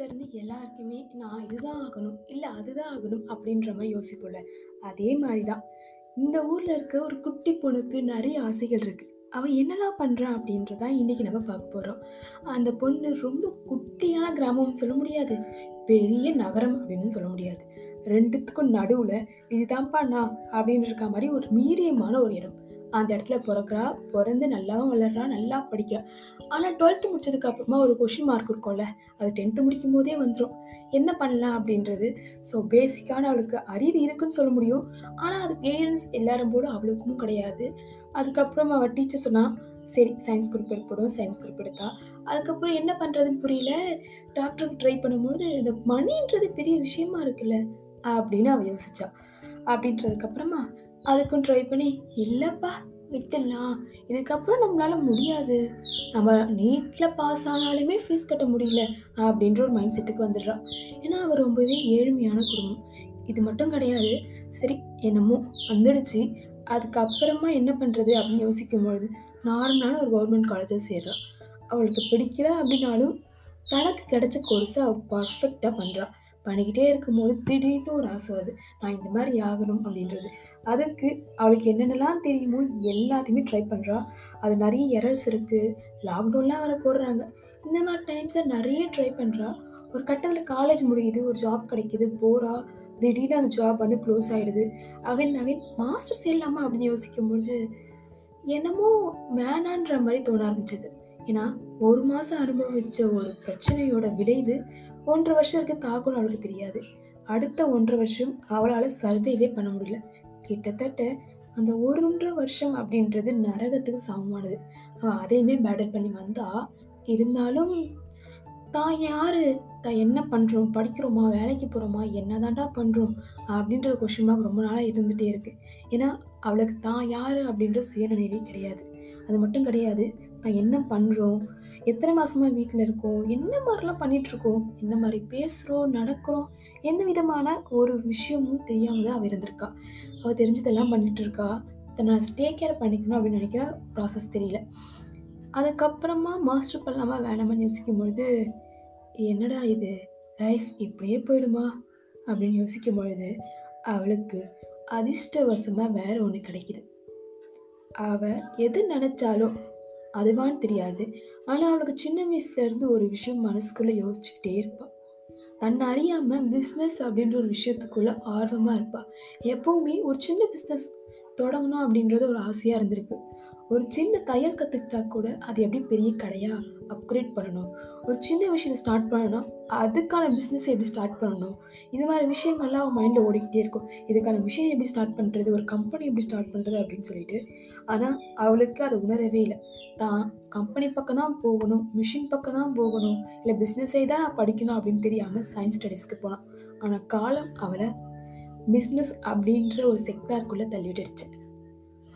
எப்பவுமே நான் இதுதான் ஆகணும், இல்லை அதுதான் ஆகணும் அப்படின்ற மாதிரி யோசிப்போம்ல. அதே மாதிரி தான். இந்த ஊரில் இருக்க ஒரு குட்டி பொண்ணுக்கு நிறைய ஆசைகள் இருக்குது அவள் என்னெல்லாம் பண்ணுறான் அப்படின்றதான் தான் இன்னைக்கு நம்ம பார்க்க போகிறோம் அந்த பொண்ணு ரொம்ப குட்டியான கிராமம்னு சொல்ல முடியாது. பெரிய நகரம் அப்படின்னு சொல்ல முடியாது. ரெண்டுத்துக்கும் நடுவில் இதுதான்ப்பா நான் அப்படின்னு இருக்க மாதிரி ஒரு மீடியமான ஒரு இடம். அந்த இடத்துல பிறக்கிறா பிறந்து நல்லாவும் வளர்றா, நல்லா படிக்கிறா. ஆனால் டுவெல்த்து முடிச்சதுக்கு அப்புறமா ஒரு கொஸ்டின் மார்க் இருக்கும்ல. அது 10த் முடிக்கும்போதே வந்துடும் என்ன பண்ணலாம் அப்படின்றது. ஸோ பேசிக்கான அவளுக்கு அறிவு இருக்குன்னு சொல்ல முடியும். ஆனால் அது பேரண்ட்ஸ் எல்லாரும் போல அவளுக்கும் கிடையாது. அதுக்கப்புறம் அவள் டீச்சர் சொன்னால் சரி சயின்ஸ் குரூப் எடுப்படும் சயின்ஸ் குரூப் எடுத்தா. அதுக்கப்புறம் என்ன பண்ணுறதுன்னு புரியல. டாக்டருக்கு ட்ரை பண்ணும்போது, இந்த மணின்றது பெரிய விஷயமா இருக்குல்ல, அப்படின்னு அவள் யோசிச்சா. அப்படின்றதுக்கப்புறமா அதுக்கும் ட்ரை பண்ணி, இல்லைப்பா விட்டுடலாம். இதுக்கப்புறம் நம்மளால முடியாது. நம்ம நீட்டில் பாஸ் ஆனாலுமே ஃபீஸ் கட்ட முடியல அப்படின்ற ஒரு மைண்ட் செட்டுக்கு வந்துடுறான் ஏன்னா அவர் ரொம்பவே ஏழ்மையான குடும்பம். இது மட்டும் கிடையாது. சரி என்னமோ வந்துடுச்சு. அதுக்கப்புறமா என்ன பண்ணுறது அப்படின்னு யோசிக்கும்பொழுது, நார்மலான ஒரு கவர்மெண்ட் காலேஜ்ல சேர்றான் அவளுக்கு பிடிக்கல அப்படின்னாலும், தனக்கு கிடைச்ச கோர்ஸை அவள் பர்ஃபெக்டாக பண்றா. பண்ணிக்கிட்டே இருக்கும்போது திடீர்னு ஒரு ஆசை வருது. நான் இந்த மாதிரி ஆகணும் அப்படின்றது. அதுக்கு அவளுக்கு என்னென்னலாம் தெரியுமோ எல்லாத்தையுமே ட்ரை பண்ணுறாள் அது நிறைய எரர்ஸ் இருக்குது லாக்டவுன்லாம் வர போடுறாங்க. இந்த மாதிரி டைம்ஸை நிறைய ட்ரை பண்ணுறா ஒரு கட்டத்தில் காலேஜ் முடியுது. ஒரு ஜாப் கிடைக்கிது போகிறா திடீர்னு அந்த ஜாப் வந்து க்ளோஸ் ஆகிடுது அகைன் அகைன் மாஸ்டர்ஸ் இல்லாமல் அப்படின்னு யோசிக்கும்பொழுது, என்னமோ வேணான்ற மாதிரி தோண ஆரம்பிச்சது. ஏன்னா, ஒரு மாசம் அனுபவிச்ச ஒரு பிரச்சனையோட விளைவு 1 1/2 வருஷம் வரைக்கும் தாக்கும்னு அவளுக்கு தெரியாது. அடுத்த 1 1/2 வருஷம் அவளால சர்வைவே பண்ண முடியல. கிட்டத்தட்ட அந்த 1 1/2 வருஷம் அப்படின்றது நரகத்துக்கு சமமானது. அவள் அதையுமே பேடல் பண்ணி வந்தா. இருந்தாலும் தான் யாரு? தான் என்ன பண்றோம்? படிக்கிறோமா? வேலைக்கு போறோமா? என்னதான்டா பண்றோம்? அப்படின்ற ஒரு மார்க் ரொம்ப நாளா இருந்துட்டே இருக்கு. ஏன்னா, அவளுக்கு தான் யாரு அப்படின்ற சுயநினைவே கிடையாது. அது மட்டும் கிடையாது. நான் என்ன பண்ணுறோம் எத்தனை மாதமாக வீட்டில் இருக்கோம்? என்ன மாதிரிலாம் பண்ணிகிட்ருக்கோம் என்ன மாதிரி பேசுகிறோம் நடக்கிறோம்? எந்த விதமான ஒரு விஷயமும் தெரியாமல் தான் அவள் இருந்திருக்கா. அவள் தெரிஞ்சதெல்லாம் பண்ணிட்டு இருக்கா. தன்னை ஸ்டே கேர் பண்ணிக்கணும் அப்படின்னு நினைக்கிற ப்ராசஸ் தெரியல. அதுக்கப்புறமா மாஸ்டர் பண்ணலாமா? வேணாமான்னு யோசிக்கும்பொழுது, என்னடா இது? லைஃப் இப்படியே போயிடுமா? அப்படின்னு யோசிக்கும்பொழுது, அவளுக்கு அதிர்ஷ்டவசமாக வேறு ஒன்று கிடைக்குது. அவள் எது நினச்சாலும் அதுவான்னு தெரியாது. ஆனால் அவளுக்கு சின்ன வயசுலேருந்து ஒரு விஷயம் மனசுக்குள்ளே யோசிச்சுக்கிட்டே இருப்பாள் தன்னை அறியாமல் பிஸ்னஸ் அப்படின்ற ஒரு விஷயத்துக்குள்ளே ஆர்வமாக இருப்பாள் எப்போவுமே ஒரு சின்ன பிஸ்னஸ் தொடங்கணும் அப்படின்றது ஒரு ஆசையாக இருந்திருக்கு. ஒரு சின்ன தையல் கற்றுக்கிட்டா கூட, அது எப்படி பெரிய கடையாக அப்கிரேட் பண்ணணும். ஒரு சின்ன விஷயத்தை ஸ்டார்ட் பண்ணணும்னா, அதுக்கான பிஸ்னஸ் எப்படி ஸ்டார்ட் பண்ணணும். இந்த மாதிரி விஷயங்கள்லாம் அவன் மைண்டில் ஓடிக்கிட்டே இருக்கும். இதுக்கான விஷயம் எப்படி ஸ்டார்ட் பண்ணுறது ஒரு கம்பெனி எப்படி ஸ்டார்ட் பண்ணுறது அப்படின்னு சொல்லிட்டு. ஆனால் அவளுக்கு அதை உணரவே இல்லை தான் கம்பெனி பக்கம் தான் போகணும். மிஷின் பக்கம் தான் போகணும். இல்லை பிஸ்னஸே தான் நான் படிக்கணும் அப்படின்னு தெரியாமல் சயின்ஸ் ஸ்டடீஸ்க்கு போனான் ஆனால் காலம் அவளை பிஸ்னஸ் அப்படின்ற ஒரு செக்டாருக்குள்ளே தள்ளிவிட்டுருச்சு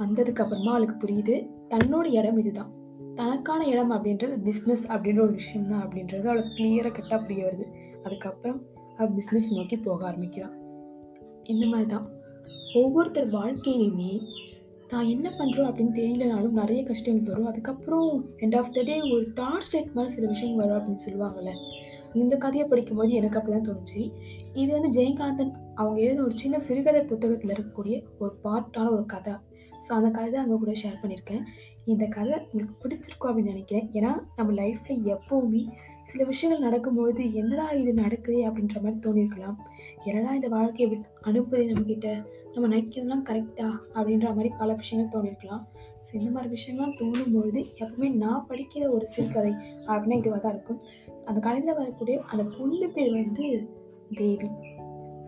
வந்ததுக்கப்புறமா அவளுக்கு புரியுது. தன்னோட இடம் இதுதான். தனக்கான இடம் அப்படின்றது பிஸ்னஸ் அப்படின்ற ஒரு விஷயம் தான் அப்படின்றது அவளுக்கு கிளியராக கட்டாக புரிய வருது. அதுக்கப்புறம் அவள் பிஸ்னஸ் நோக்கி போக ஆரம்பிக்கிறான் இந்த மாதிரி தான். ஒவ்வொருத்தர் வாழ்க்கையிலையுமே தான் என்ன பண்ணுறோம் அப்படின்னு தெரியலனாலும் நிறைய கஷ்டங்கள் வரும். அதுக்கப்புறம் எண்ட் ஆஃப் த டே ஒரு டார்ச் லைட் மாதிரி சில விஷயங்கள் வரும் அப்படின்னு சொல்லுவாங்கல்ல. இந்த கதையை படிக்கும்போது எனக்கு அப்படி தான் தோணுச்சு. இது வந்து ஜெயகாந்தன் அவங்க எழுதின ஒரு சின்ன சிறுகதை புத்தகத்தில் இருக்கக்கூடிய ஒரு பார்ட்டான ஒரு கதை. ஸோ அந்த கதை தான் கூட ஷேர் பண்ணியிருக்கேன். இந்த கதை உங்களுக்கு பிடிச்சிருக்கும் அப்படின்னு நினைக்கிறேன். ஏன்னா, நம்ம லைஃப்பில் எப்போவுமே சில விஷயங்கள் நடக்கும்பொழுது, என்னடா இது நடக்குது அப்படின்ற மாதிரி தோணியிருக்கலாம். என்னடா இந்த வாழ்க்கை இப்படி நம்மக்கிட்ட நம்ம நினைக்கிறதுலாம் கரெக்டாக அப்படின்ற மாதிரி பல விஷயங்கள் தோணியிருக்கலாம். ஸோ இந்த மாதிரி விஷயங்கள்லாம் தோணும்பொழுது, எப்பவுமே நான் படிக்கிற ஒரு சிறுகதை அப்படின்னா இதுவாக தான் இருக்கும். அந்த கதையில வரக்கூடிய அந்த பொண்ணு பேர் வந்து தேவி.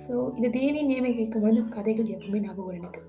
ஸோ இந்த தேவி நேமை கேட்கும்பொழுது கதைகள் எப்பவுமே ஞாபகம் எனக்கு.